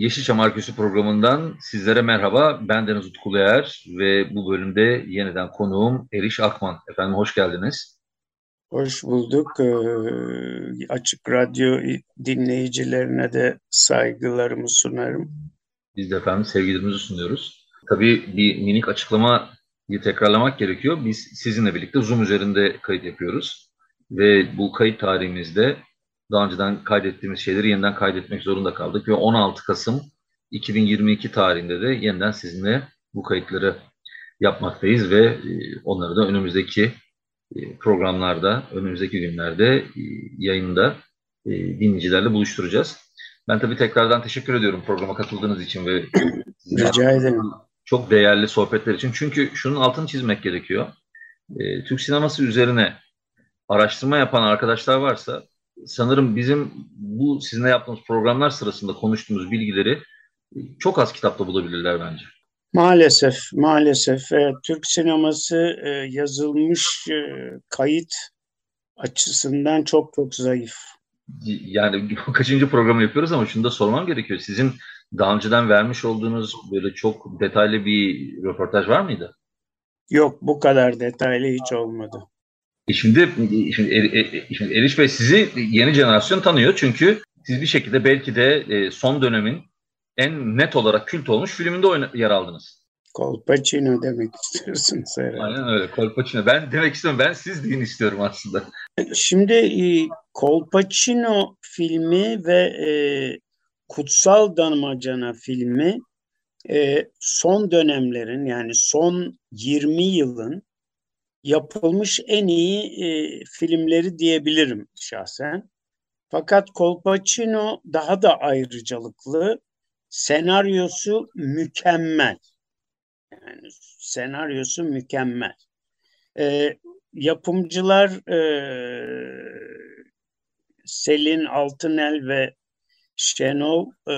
Yeşilçam Arküsü programından sizlere merhaba. Ben Deniz Utkuluyer ve bu bölümde yeniden konuğum Eriş Akman. Efendim hoş geldiniz. Hoş bulduk. Ee, açık Radyo dinleyicilerine de saygılarımı sunarım. Biz de efendim sevgilerimizi sunuyoruz. Tabii bir minik açıklamayı tekrarlamak gerekiyor. Biz sizinle birlikte Zoom üzerinde kayıt yapıyoruz. Ve bu kayıt tarihimizde daha önceden kaydettiğimiz şeyleri yeniden kaydetmek zorunda kaldık ve 16 Kasım 2022 tarihinde de yeniden sizinle bu kayıtları yapmaktayız ve e, onları da önümüzdeki e, programlarda, önümüzdeki günlerde e, yayında dinleyicilerle buluşturacağız. Ben tabii tekrardan teşekkür ediyorum programa katıldığınız için ve rica ederim. Çok değerli sohbetler için. Çünkü şunun altını çizmek gerekiyor. Türk sineması üzerine araştırma yapan arkadaşlar varsa sanırım bizim bu sizinle yaptığımız programlar sırasında konuştuğumuz bilgileri çok az kitapta bulabilirler bence. Maalesef, maalesef e, Türk sineması e, yazılmış e, kayıt açısından çok çok zayıf. Yani kaçıncı programı yapıyoruz ama şunu da sormam gerekiyor. Sizin daha önceden vermiş olduğunuz böyle çok detaylı bir röportaj var mıydı? Yok bu kadar detaylı hiç olmadı. E şimdi, şimdi, er, şimdi Eriş Bey sizi yeni jenerasyon tanıyor çünkü siz bir şekilde belki de e, son dönemin en net olarak kült olmuş filminde oyna, yer aldınız. Kolpaçino demek istiyorsunuz herhalde. Aynen öyle Kolpaçino. Ben demek istiyorum. Ben siz deyin istiyorum aslında. Şimdi e, filmi ve e, Kutsal Damacana filmi e, son dönemlerin yani son 20 yılın yapılmış en iyi e, filmleri diyebilirim şahsen. Fakat Colpacino daha da ayrıcalıklı. Senaryosu mükemmel. Yani senaryosu mükemmel. E, yapımcılar e, Selin Altınel ve Şenol e,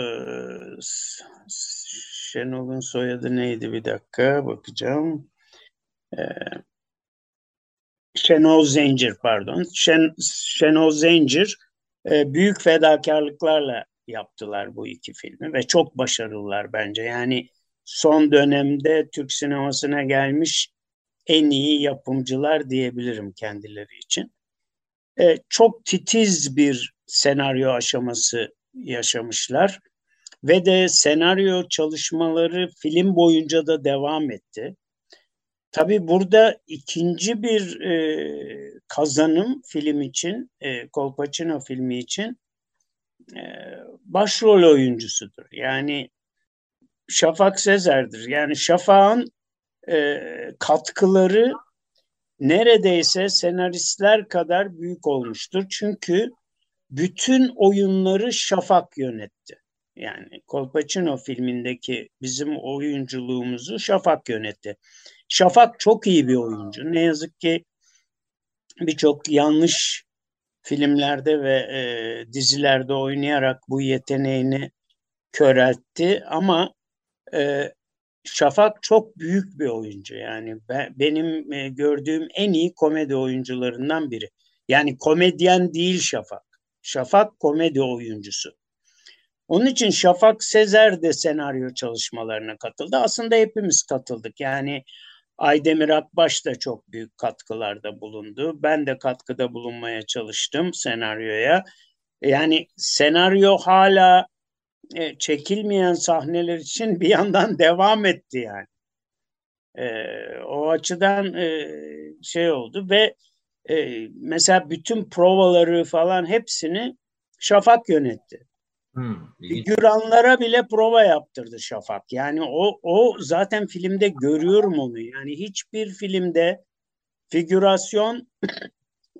Şenol'un soyadı neydi bir dakika bakacağım. E, Şenol Zencir pardon. Şen, Şenol Zencir e, büyük fedakarlıklarla yaptılar bu iki filmi ve çok başarılılar bence. Yani son dönemde Türk sinemasına gelmiş en iyi yapımcılar diyebilirim kendileri için. E, çok titiz bir senaryo aşaması yaşamışlar ve de senaryo çalışmaları film boyunca da devam etti. Tabii burada ikinci bir e, kazanım film için, e, Colpacino filmi için e, başrol oyuncusudur. Yani Şafak Sezer'dir. Yani Şafak'ın e, katkıları neredeyse senaristler kadar büyük olmuştur. Çünkü bütün oyunları Şafak yönetti. Yani Colpacino filmindeki bizim oyunculuğumuzu Şafak yönetti. Şafak çok iyi bir oyuncu. Ne yazık ki birçok yanlış filmlerde ve e, dizilerde oynayarak bu yeteneğini köreltti ama e, Şafak çok büyük bir oyuncu yani ben, benim e, gördüğüm en iyi komedi oyuncularından biri. Yani komedyen değil Şafak. Şafak komedi oyuncusu. Onun için Şafak Sezer de senaryo çalışmalarına katıldı. Aslında hepimiz katıldık. Yani Aydemir Akbaş da çok büyük katkılarda bulundu. Ben de katkıda bulunmaya çalıştım senaryoya. Yani senaryo hala e, çekilmeyen sahneler için bir yandan devam etti yani. E, o açıdan e, şey oldu ve e, mesela bütün provaları falan hepsini Şafak yönetti. Hmm, Figüranlara bile prova yaptırdı Şafak. Yani o, o zaten filmde görüyorum onu. Yani hiçbir filmde figürasyon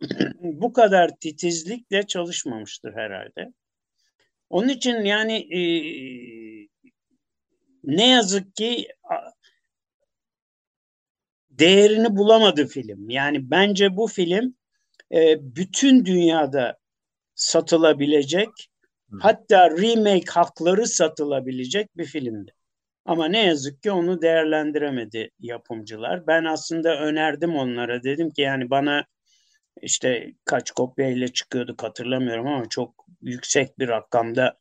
bu kadar titizlikle çalışmamıştır herhalde. Onun için yani e, ne yazık ki değerini bulamadı film. Yani bence bu film e, bütün dünyada satılabilecek hatta remake hakları satılabilecek bir filmdi. Ama ne yazık ki onu değerlendiremedi yapımcılar. Ben aslında önerdim onlara. Dedim ki yani bana işte kaç kopya ile çıkıyorduk hatırlamıyorum ama çok yüksek bir rakamda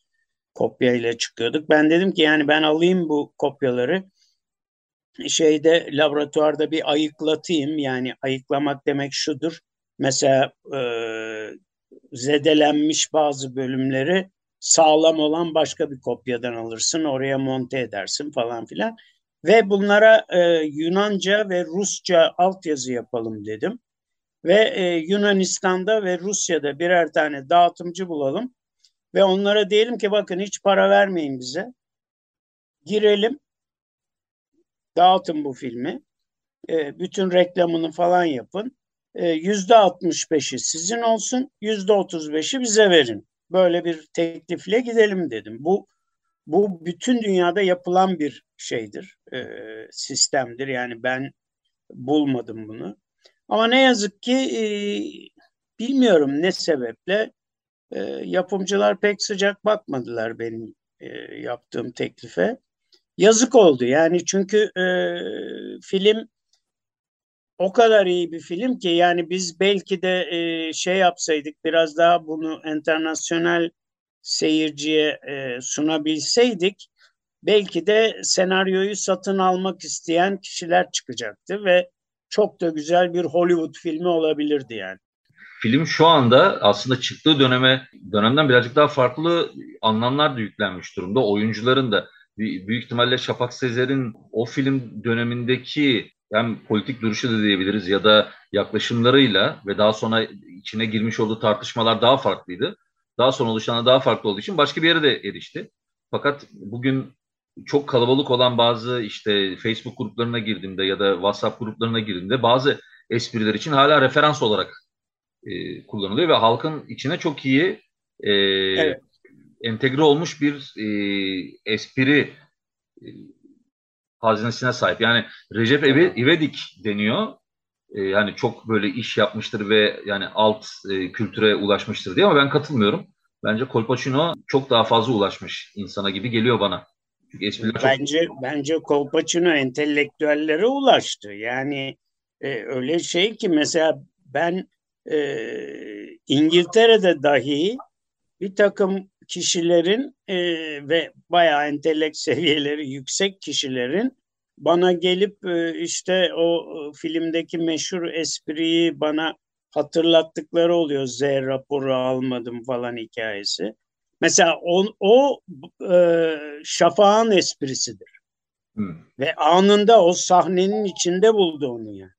kopya ile çıkıyorduk. Ben dedim ki yani ben alayım bu kopyaları şeyde laboratuvarda bir ayıklatayım. Yani ayıklamak demek şudur. Mesela e, zedelenmiş bazı bölümleri sağlam olan başka bir kopyadan alırsın. Oraya monte edersin falan filan. Ve bunlara e, Yunanca ve Rusça altyazı yapalım dedim. Ve e, Yunanistan'da ve Rusya'da birer tane dağıtımcı bulalım. Ve onlara diyelim ki bakın hiç para vermeyin bize. Girelim, dağıtın bu filmi. E, bütün reklamını falan yapın. E, yüzde 65'i sizin olsun, yüzde 35'i bize verin. Böyle bir teklifle gidelim dedim. Bu bu bütün dünyada yapılan bir şeydir, e, sistemdir. Yani ben bulmadım bunu. Ama ne yazık ki e, bilmiyorum ne sebeple e, yapımcılar pek sıcak bakmadılar benim e, yaptığım teklife. Yazık oldu yani çünkü e, film o kadar iyi bir film ki yani biz belki de e, şey yapsaydık biraz daha bunu internasyonel seyirciye e, sunabilseydik belki de senaryoyu satın almak isteyen kişiler çıkacaktı ve çok da güzel bir Hollywood filmi olabilirdi yani. Film şu anda aslında çıktığı döneme dönemden birazcık daha farklı anlamlar da yüklenmiş durumda. Oyuncuların da büyük ihtimalle Şafak Sezer'in o film dönemindeki hem politik duruşu da diyebiliriz ya da yaklaşımlarıyla ve daha sonra içine girmiş olduğu tartışmalar daha farklıydı. Daha sonra oluşan daha farklı olduğu için başka bir yere de erişti. Fakat bugün çok kalabalık olan bazı işte Facebook gruplarına girdiğimde ya da WhatsApp gruplarına girdiğimde bazı espriler için hala referans olarak e, kullanılıyor ve halkın içine çok iyi e, evet. entegre olmuş bir e, espri e, hazinesine sahip. Yani Recep İvedik deniyor. E, yani çok böyle iş yapmıştır ve yani alt e, kültüre ulaşmıştır diye ama ben katılmıyorum. Bence Kolpaçino çok daha fazla ulaşmış insana gibi geliyor bana. Çünkü espriler çok... Bence bence Kolpaçino entelektüellere ulaştı. Yani e, öyle şey ki mesela ben e, İngiltere'de dahi bir takım kişilerin e, ve bayağı entelekt seviyeleri yüksek kişilerin bana gelip e, işte o e, filmdeki meşhur espriyi bana hatırlattıkları oluyor. Z raporu almadım falan hikayesi. Mesela o, o e, Şafak'ın esprisidir. Hmm. Ve anında o sahnenin içinde buldu onu yani.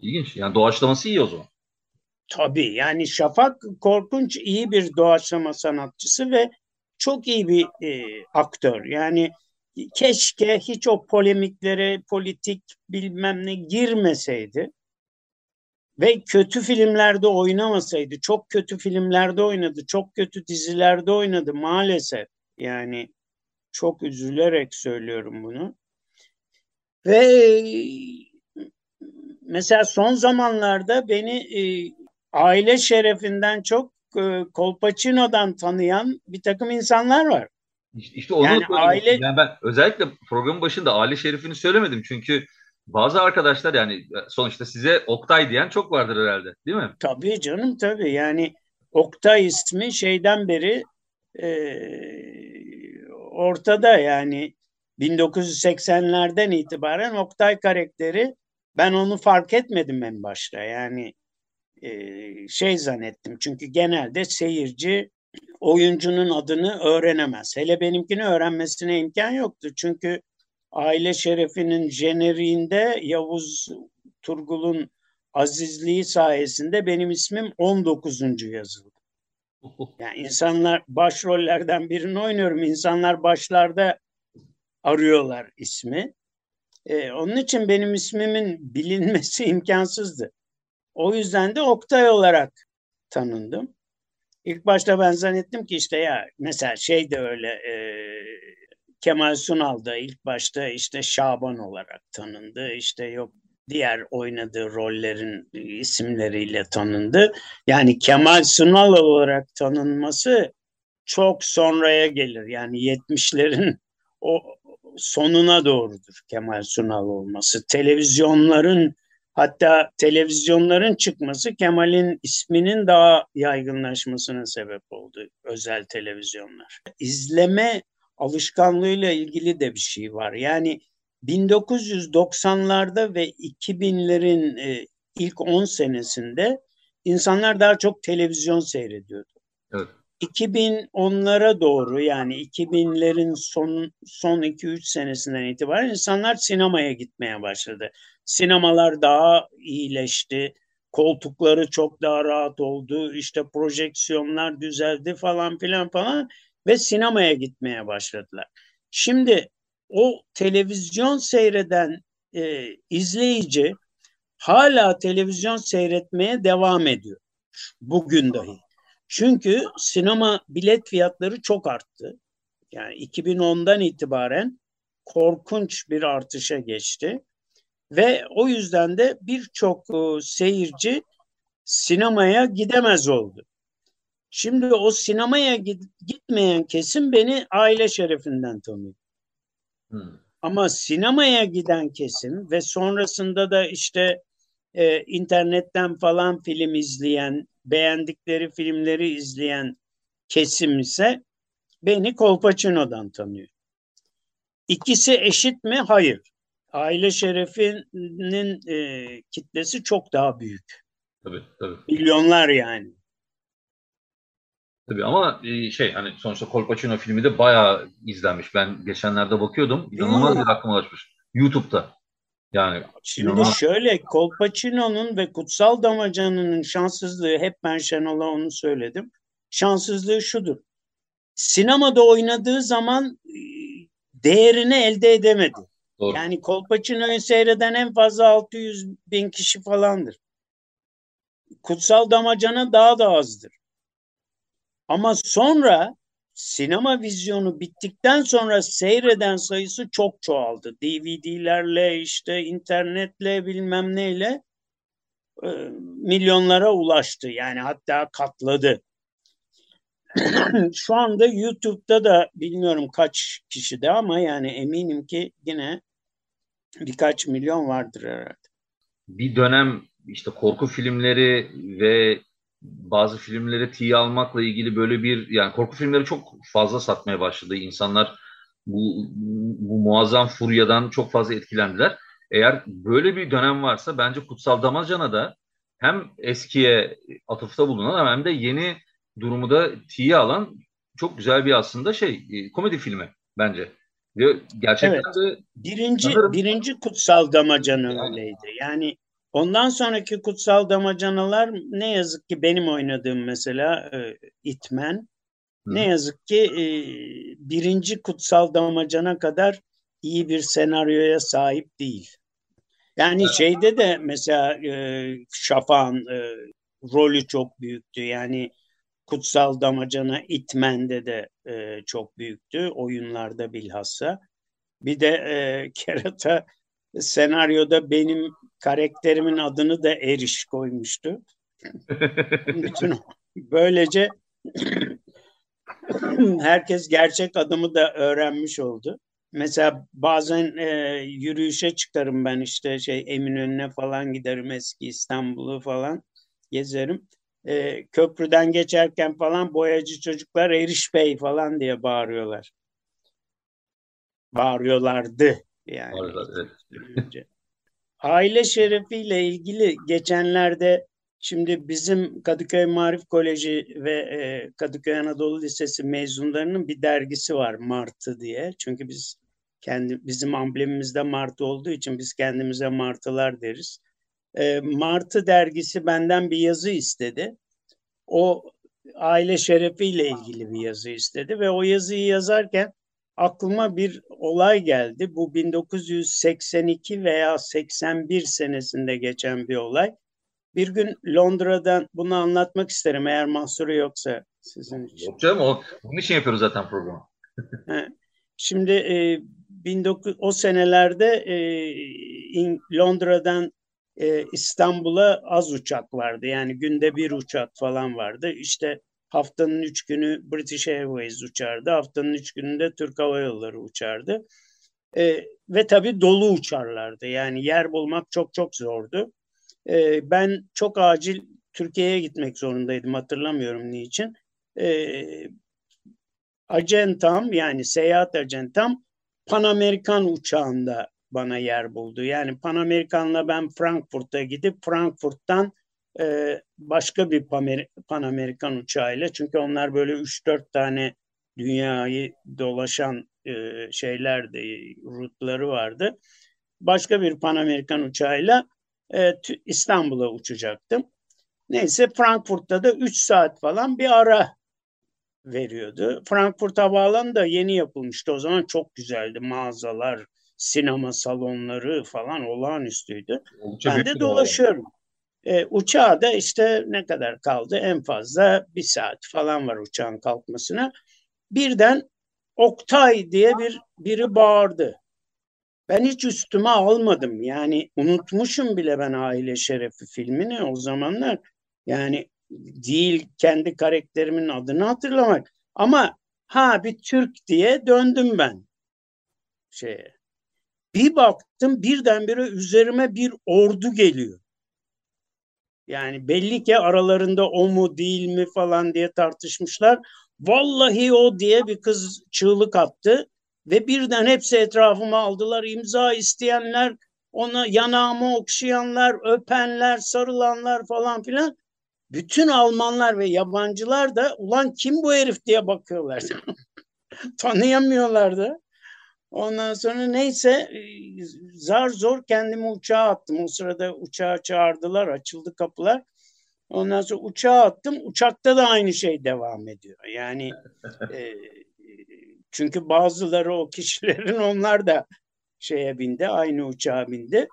İlginç. Yani doğaçlaması iyi o zaman. Tabii yani Şafak korkunç iyi bir doğaçlama sanatçısı ve çok iyi bir e, aktör. Yani keşke hiç o polemiklere, politik bilmem ne girmeseydi ve kötü filmlerde oynamasaydı. Çok kötü filmlerde oynadı, çok kötü dizilerde oynadı maalesef. Yani çok üzülerek söylüyorum bunu. Ve mesela son zamanlarda beni e, aile şerefinden çok e, Kolpaçino'dan tanıyan bir takım insanlar var. İşte onu yani aile... yani ben özellikle programın başında aile şerifini söylemedim. Çünkü bazı arkadaşlar yani sonuçta size Oktay diyen çok vardır herhalde değil mi? Tabii canım tabii. Yani Oktay ismi şeyden beri e, ortada. Yani 1980'lerden itibaren Oktay karakteri ben onu fark etmedim en başta. Yani e, şey zannettim. Çünkü genelde seyirci oyuncunun adını öğrenemez. Hele benimkini öğrenmesine imkan yoktu. Çünkü aile şerefinin jeneriğinde Yavuz Turgul'un azizliği sayesinde benim ismim 19. yazıldı. Yani insanlar başrollerden birini oynuyorum. İnsanlar başlarda arıyorlar ismi. Ee, onun için benim ismimin bilinmesi imkansızdı. O yüzden de Oktay olarak tanındım. İlk başta ben zannettim ki işte ya mesela şey de öyle e, Kemal Sunal da ilk başta işte Şaban olarak tanındı. İşte yok diğer oynadığı rollerin isimleriyle tanındı. Yani Kemal Sunal olarak tanınması çok sonraya gelir. Yani 70'lerin o sonuna doğrudur Kemal Sunal olması. Televizyonların hatta televizyonların çıkması Kemal'in isminin daha yaygınlaşmasına sebep oldu. Özel televizyonlar. İzleme alışkanlığıyla ilgili de bir şey var. Yani 1990'larda ve 2000'lerin e, ilk 10 senesinde insanlar daha çok televizyon seyrediyordu. Evet. 2010'lara doğru yani 2000'lerin son son 2-3 senesinden itibaren insanlar sinemaya gitmeye başladı. Sinemalar daha iyileşti. Koltukları çok daha rahat oldu. İşte projeksiyonlar düzeldi falan filan falan ve sinemaya gitmeye başladılar. Şimdi o televizyon seyreden e, izleyici hala televizyon seyretmeye devam ediyor. Bugün dahi. Çünkü sinema bilet fiyatları çok arttı. Yani 2010'dan itibaren korkunç bir artışa geçti. Ve o yüzden de birçok e, seyirci sinemaya gidemez oldu. Şimdi o sinemaya gitmeyen kesim beni aile şerefinden tanıyor. Hmm. Ama sinemaya giden kesim ve sonrasında da işte e, internetten falan film izleyen, beğendikleri filmleri izleyen kesim ise beni Kolpaçino'dan tanıyor. İkisi eşit mi? Hayır. Aile şerefinin e, kitlesi çok daha büyük. Tabii, tabii. Milyonlar yani. Tabii ama e, şey hani sonuçta Kolpaçino filmi de bayağı izlenmiş. Ben geçenlerde bakıyordum. İnanılmaz bir aklıma ulaşmış. YouTube'da. Yani Şimdi inanılmaz. şöyle Kolpaçino'nun ve Kutsal Damacanı'nın şanssızlığı hep ben Şenol'a onu söyledim. Şanssızlığı şudur. Sinemada oynadığı zaman e, değerini elde edemedi. Doğru. Yani Kolpaçino'yu seyreden en fazla 600 bin kişi falandır. Kutsal Damacana daha da azdır. Ama sonra sinema vizyonu bittikten sonra seyreden sayısı çok çoğaldı. DVD'lerle işte internetle bilmem neyle e, milyonlara ulaştı. Yani hatta katladı. Şu anda YouTube'da da bilmiyorum kaç kişide ama yani eminim ki yine birkaç milyon vardır herhalde. Bir dönem işte korku filmleri ve bazı filmleri tiye almakla ilgili böyle bir yani korku filmleri çok fazla satmaya başladı. İnsanlar bu, bu muazzam furyadan çok fazla etkilendiler. Eğer böyle bir dönem varsa bence Kutsal Damacana da hem eskiye atıfta bulunan hem de yeni durumu da tiye alan çok güzel bir aslında şey e, komedi filmi bence. Gerçekten evet. de birinci sanırım, birinci Kutsal Damacana yani, öyleydi. Yani Ondan sonraki kutsal damacanalar ne yazık ki benim oynadığım mesela e, İtmen. Hı. Ne yazık ki e, birinci kutsal damacana kadar iyi bir senaryoya sahip değil. Yani evet. şeyde de mesela e, Şafak'ın e, rolü çok büyüktü. Yani Kutsal Damacana İtmen'de de e, çok büyüktü. Oyunlarda bilhassa. Bir de e, Kerata senaryoda benim karakterimin adını da Eriş koymuştu. Bütün böylece herkes gerçek adımı da öğrenmiş oldu. Mesela bazen e, yürüyüşe çıkarım ben işte şey Eminönü'ne falan giderim eski İstanbul'u falan gezerim. E, köprüden geçerken falan boyacı çocuklar Eriş Bey falan diye bağırıyorlar. Bağırıyorlardı yani. Evet. Aile şerefiyle ilgili geçenlerde şimdi bizim Kadıköy Marif Koleji ve e, Kadıköy Anadolu Lisesi mezunlarının bir dergisi var Martı diye. Çünkü biz kendi bizim amblemimizde Martı olduğu için biz kendimize Martılar deriz. E, Martı dergisi benden bir yazı istedi. O aile şerefiyle ilgili bir yazı istedi ve o yazıyı yazarken aklıma bir olay geldi. Bu 1982 veya 81 senesinde geçen bir olay. bir gün Londra'dan bunu anlatmak isterim eğer mahsuru yoksa sizin için. Yok canım o, bunun için yapıyoruz zaten programı. Şimdi e, 19 o senelerde e, in, Londra'dan e, İstanbul'a az uçak vardı. Yani günde bir uçak falan vardı. İşte haftanın üç günü British Airways uçardı. Haftanın üç gününde Türk Hava Yolları uçardı. E, ve tabii dolu uçarlardı. Yani yer bulmak çok çok zordu. E, ben çok acil Türkiye'ye gitmek zorundaydım. Hatırlamıyorum niçin. E, acentam yani seyahat acentam Pan Amerikan uçağında bana yer buldu. Yani Pan Amerikan'la ben Frankfurt'a gidip Frankfurt'tan e, başka bir Pan Amerikan uçağıyla çünkü onlar böyle 3-4 tane dünyayı dolaşan e, şeylerdi, rutları vardı. Başka bir Pan Amerikan uçağıyla e, İstanbul'a uçacaktım. Neyse Frankfurt'ta da 3 saat falan bir ara veriyordu. Frankfurt Havaalanı da yeni yapılmıştı. O zaman çok güzeldi. Mağazalar, sinema salonları falan olağanüstüydü. Oldukça ben de dolaşıyorum. E, uçağa da işte ne kadar kaldı? En fazla bir saat falan var uçağın kalkmasına. Birden Oktay diye bir biri bağırdı. Ben hiç üstüme almadım. Yani unutmuşum bile ben Aile Şerefi filmini o zamanlar. Yani değil kendi karakterimin adını hatırlamak. Ama ha bir Türk diye döndüm ben şeye. Bir baktım birdenbire üzerime bir ordu geliyor. Yani belli ki aralarında o mu değil mi falan diye tartışmışlar. Vallahi o diye bir kız çığlık attı ve birden hepsi etrafıma aldılar. imza isteyenler, ona yanağımı okşayanlar, öpenler, sarılanlar falan filan. Bütün Almanlar ve yabancılar da ulan kim bu herif diye bakıyorlar. Tanıyamıyorlardı. Ondan sonra neyse e, zar zor kendimi uçağa attım. O sırada uçağa çağırdılar, açıldı kapılar. Ondan sonra uçağa attım. Uçakta da aynı şey devam ediyor. Yani e, çünkü bazıları o kişilerin onlar da şeye bindi, aynı uçağa bindi.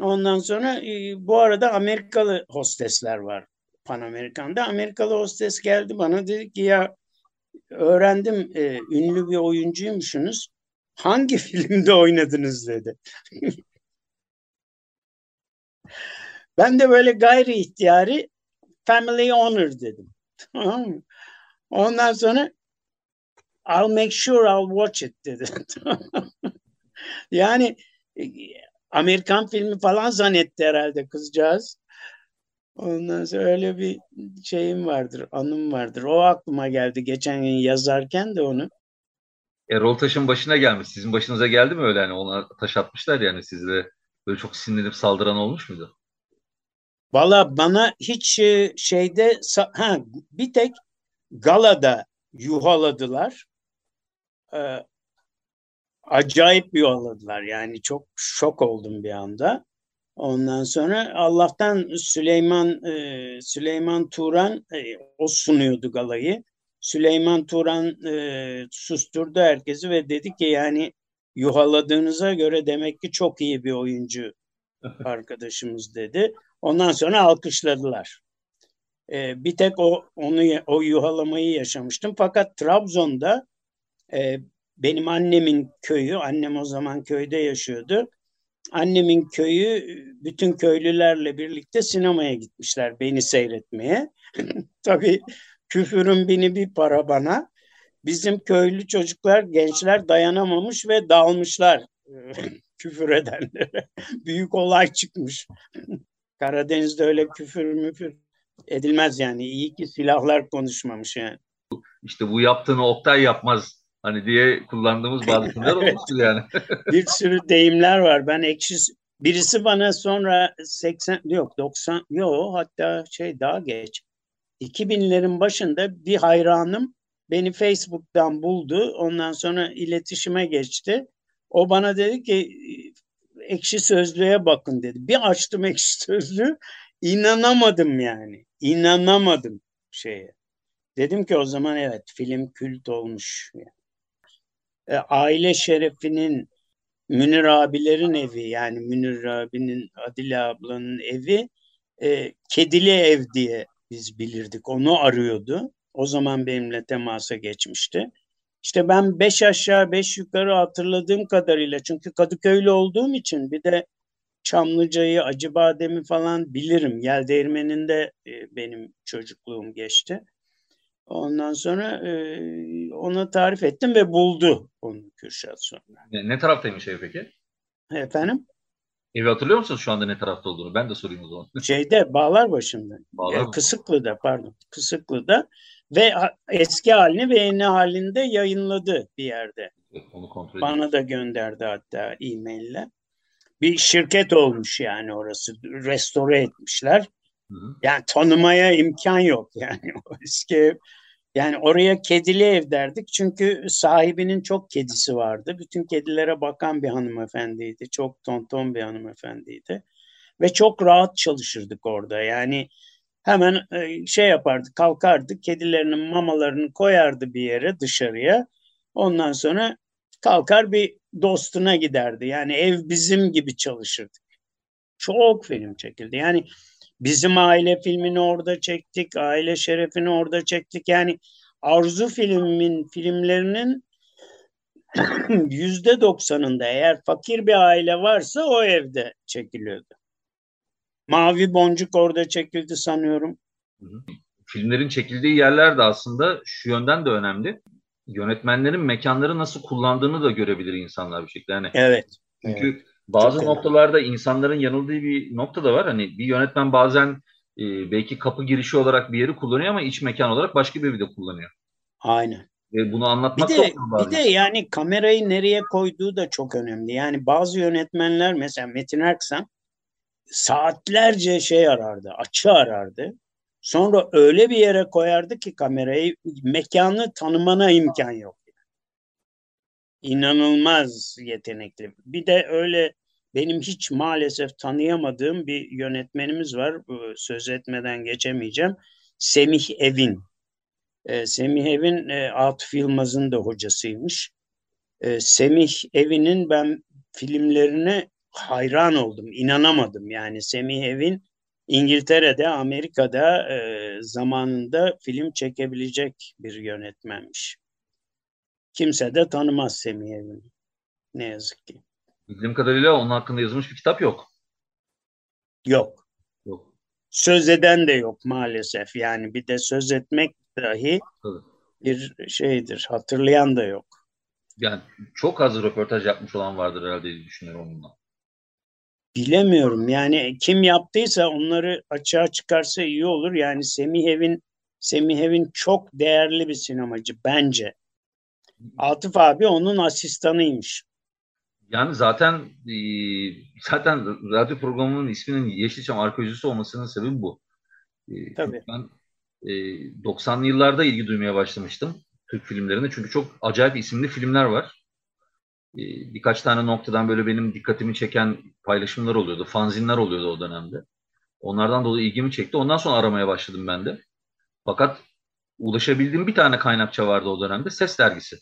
Ondan sonra e, bu arada Amerikalı hostesler var Pan Amerikan'da. Amerikalı hostes geldi bana dedi ki ya öğrendim e, ünlü bir oyuncuymuşsunuz. Hangi filmde oynadınız dedi. ben de böyle gayri ihtiyari family honor dedim. Ondan sonra I'll make sure I'll watch it dedi. yani e, Amerikan filmi falan zannetti herhalde kızcağız. Ondan sonra öyle bir şeyim vardır, anım vardır. O aklıma geldi geçen gün yazarken de onu. Erol Taş'ın başına gelmiş. Sizin başınıza geldi mi öyle? Yani ona taş atmışlar yani sizle böyle çok sinirlenip saldıran olmuş muydu? Valla bana hiç e, şeyde ha, bir tek galada yuhaladılar. Ee, acayip yuhaladılar. Yani çok şok oldum bir anda. Ondan sonra Allah'tan Süleyman e, Süleyman Turan e, o sunuyordu galayı. Süleyman Turan e, susturdu herkesi ve dedi ki yani yuhaladığınıza göre demek ki çok iyi bir oyuncu arkadaşımız dedi. Ondan sonra alkışladılar. E, bir tek o onu o yuhalamayı yaşamıştım. Fakat Trabzon'da e, benim annemin köyü, annem o zaman köyde yaşıyordu. Annemin köyü bütün köylülerle birlikte sinemaya gitmişler beni seyretmeye. Tabii küfürün bini bir para bana. Bizim köylü çocuklar, gençler dayanamamış ve dalmışlar küfür edenlere. Büyük olay çıkmış. Karadeniz'de öyle küfür müfür edilmez yani. İyi ki silahlar konuşmamış yani. İşte bu yaptığını Oktay yapmaz hani diye kullandığımız bazı şeyler olmuştur yani. bir sürü deyimler var. Ben ekşi birisi bana sonra 80 yok 90 yok hatta şey daha geç 2000'lerin başında bir hayranım beni Facebook'tan buldu. Ondan sonra iletişime geçti. O bana dedi ki ekşi sözlüğe bakın dedi. Bir açtım ekşi sözlüğü inanamadım yani. İnanamadım şeye. Dedim ki o zaman evet film kült olmuş. Yani. E, aile şerefinin Münir abilerin evi yani Münir abinin Adile ablanın evi e, Kedili Ev diye biz bilirdik. Onu arıyordu. O zaman benimle temasa geçmişti. İşte ben beş aşağı beş yukarı hatırladığım kadarıyla çünkü Kadıköylü olduğum için bir de Çamlıca'yı, Acıbadem'i falan bilirim. Yel Değirmeni'nde e, benim çocukluğum geçti. Ondan sonra e, ona tarif ettim ve buldu onu Kürşat sonra. Ne, ne taraftaymış ev peki? Efendim? Evi hatırlıyor musunuz şu anda ne tarafta olduğunu? Ben de sorayım o zaman. Şeyde bağlar başında. Bağlar e, Kısıklı'da pardon. Kısıklı'da ve eski halini ve yeni halinde yayınladı bir yerde. Onu kontrol Bana da gönderdi hatta e-maille. Bir şirket olmuş yani orası. Restore etmişler. Hı hı. Yani tanımaya imkan yok yani o eski. Yani oraya kedili ev derdik çünkü sahibinin çok kedisi vardı. Bütün kedilere bakan bir hanımefendiydi. Çok tonton bir hanımefendiydi. Ve çok rahat çalışırdık orada. Yani hemen e, şey yapardı, kalkardı, kedilerinin mamalarını koyardı bir yere dışarıya. Ondan sonra kalkar bir dostuna giderdi. Yani ev bizim gibi çalışırdık. Çok film çekildi. Yani bizim aile filmini orada çektik, aile şerefini orada çektik. Yani Arzu filmin filmlerinin yüzde doksanında eğer fakir bir aile varsa o evde çekiliyordu. Mavi Boncuk orada çekildi sanıyorum. Filmlerin çekildiği yerler de aslında şu yönden de önemli. Yönetmenlerin mekanları nasıl kullandığını da görebilir insanlar bir şekilde. Yani Evet. çünkü evet. Bazı Çok noktalarda insanların yanıldığı bir nokta da var. Hani bir yönetmen bazen e, belki kapı girişi olarak bir yeri kullanıyor ama iç mekan olarak başka bir de kullanıyor. Aynen. Ve bunu Bir anlatmak da de, bazen. bir de yani kamerayı nereye koyduğu da çok önemli. Yani bazı yönetmenler mesela Metin Erksan saatlerce şey arardı, açı arardı. Sonra öyle bir yere koyardı ki kamerayı mekanı tanımana imkan yok. İnanılmaz yetenekli. Bir de öyle benim hiç maalesef tanıyamadığım bir yönetmenimiz var. Söz etmeden geçemeyeceğim. Semih Evin. Ee, Semih Evin e, Atıf Yılmaz'ın da hocasıymış. Ee, Semih Evin'in ben filmlerine hayran oldum, inanamadım. Yani Semih Evin İngiltere'de, Amerika'da e, zamanında film çekebilecek bir yönetmenmiş. Kimse de tanımaz Semih Evin'i. Ne yazık ki. Bildiğim kadarıyla onun hakkında yazılmış bir kitap yok. Yok. Yok. Söz eden de yok maalesef. Yani bir de söz etmek dahi Tabii. bir şeydir. Hatırlayan da yok. Yani çok az röportaj yapmış olan vardır herhalde diye düşünüyorum onunla. Bilemiyorum. Yani kim yaptıysa onları açığa çıkarsa iyi olur. Yani Semih Evin Semih Evin çok değerli bir sinemacı bence. Atıf abi onun asistanıymış. Yani zaten e, zaten radyo programının isminin Yeşilçam Arkeolojisi olmasının sebebi bu. E, Tabii. Ben e, 90'lı yıllarda ilgi duymaya başlamıştım Türk filmlerine. Çünkü çok acayip isimli filmler var. E, birkaç tane noktadan böyle benim dikkatimi çeken paylaşımlar oluyordu. Fanzinler oluyordu o dönemde. Onlardan dolayı ilgimi çekti. Ondan sonra aramaya başladım ben de. Fakat ulaşabildiğim bir tane kaynakça vardı o dönemde. Ses dergisi.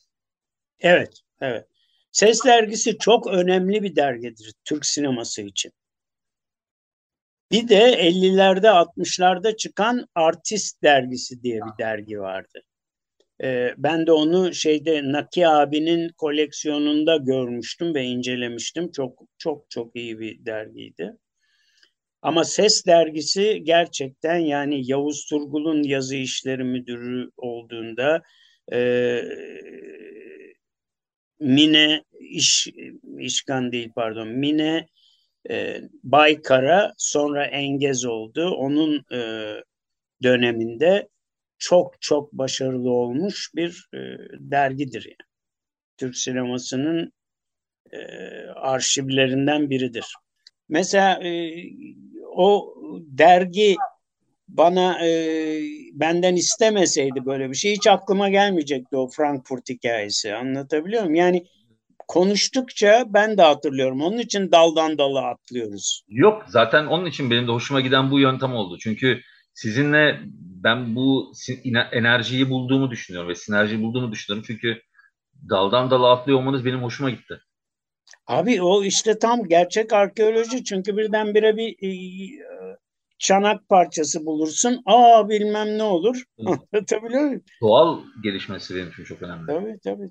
Evet, evet. Ses dergisi çok önemli bir dergidir Türk sineması için. Bir de 50'lerde 60'larda çıkan Artist dergisi diye bir dergi vardı. Ee, ben de onu şeyde Naki abinin koleksiyonunda görmüştüm ve incelemiştim. Çok çok çok iyi bir dergiydi. Ama Ses dergisi gerçekten yani Yavuz Turgul'un yazı işleri müdürü olduğunda e, Mine iş işkan değil pardon Mine e, Baykara sonra Engez oldu. Onun e, döneminde çok çok başarılı olmuş bir e, dergidir. Yani. Türk sinemasının e, arşivlerinden biridir. Mesela e, o dergi bana e, benden istemeseydi böyle bir şey hiç aklıma gelmeyecekti o Frankfurt hikayesi. Anlatabiliyor muyum? Yani konuştukça ben de hatırlıyorum. Onun için daldan dala atlıyoruz. Yok zaten onun için benim de hoşuma giden bu yöntem oldu. Çünkü sizinle ben bu enerjiyi bulduğumu düşünüyorum ve sinerjiyi bulduğumu düşünüyorum. Çünkü daldan dala atlıyor olmanız benim hoşuma gitti. Abi o işte tam gerçek arkeoloji çünkü birdenbire bir e, çanak parçası bulursun. Aa bilmem ne olur. Anlatabiliyor muyum? Doğal gelişmesi benim için çok önemli. Tabii tabii.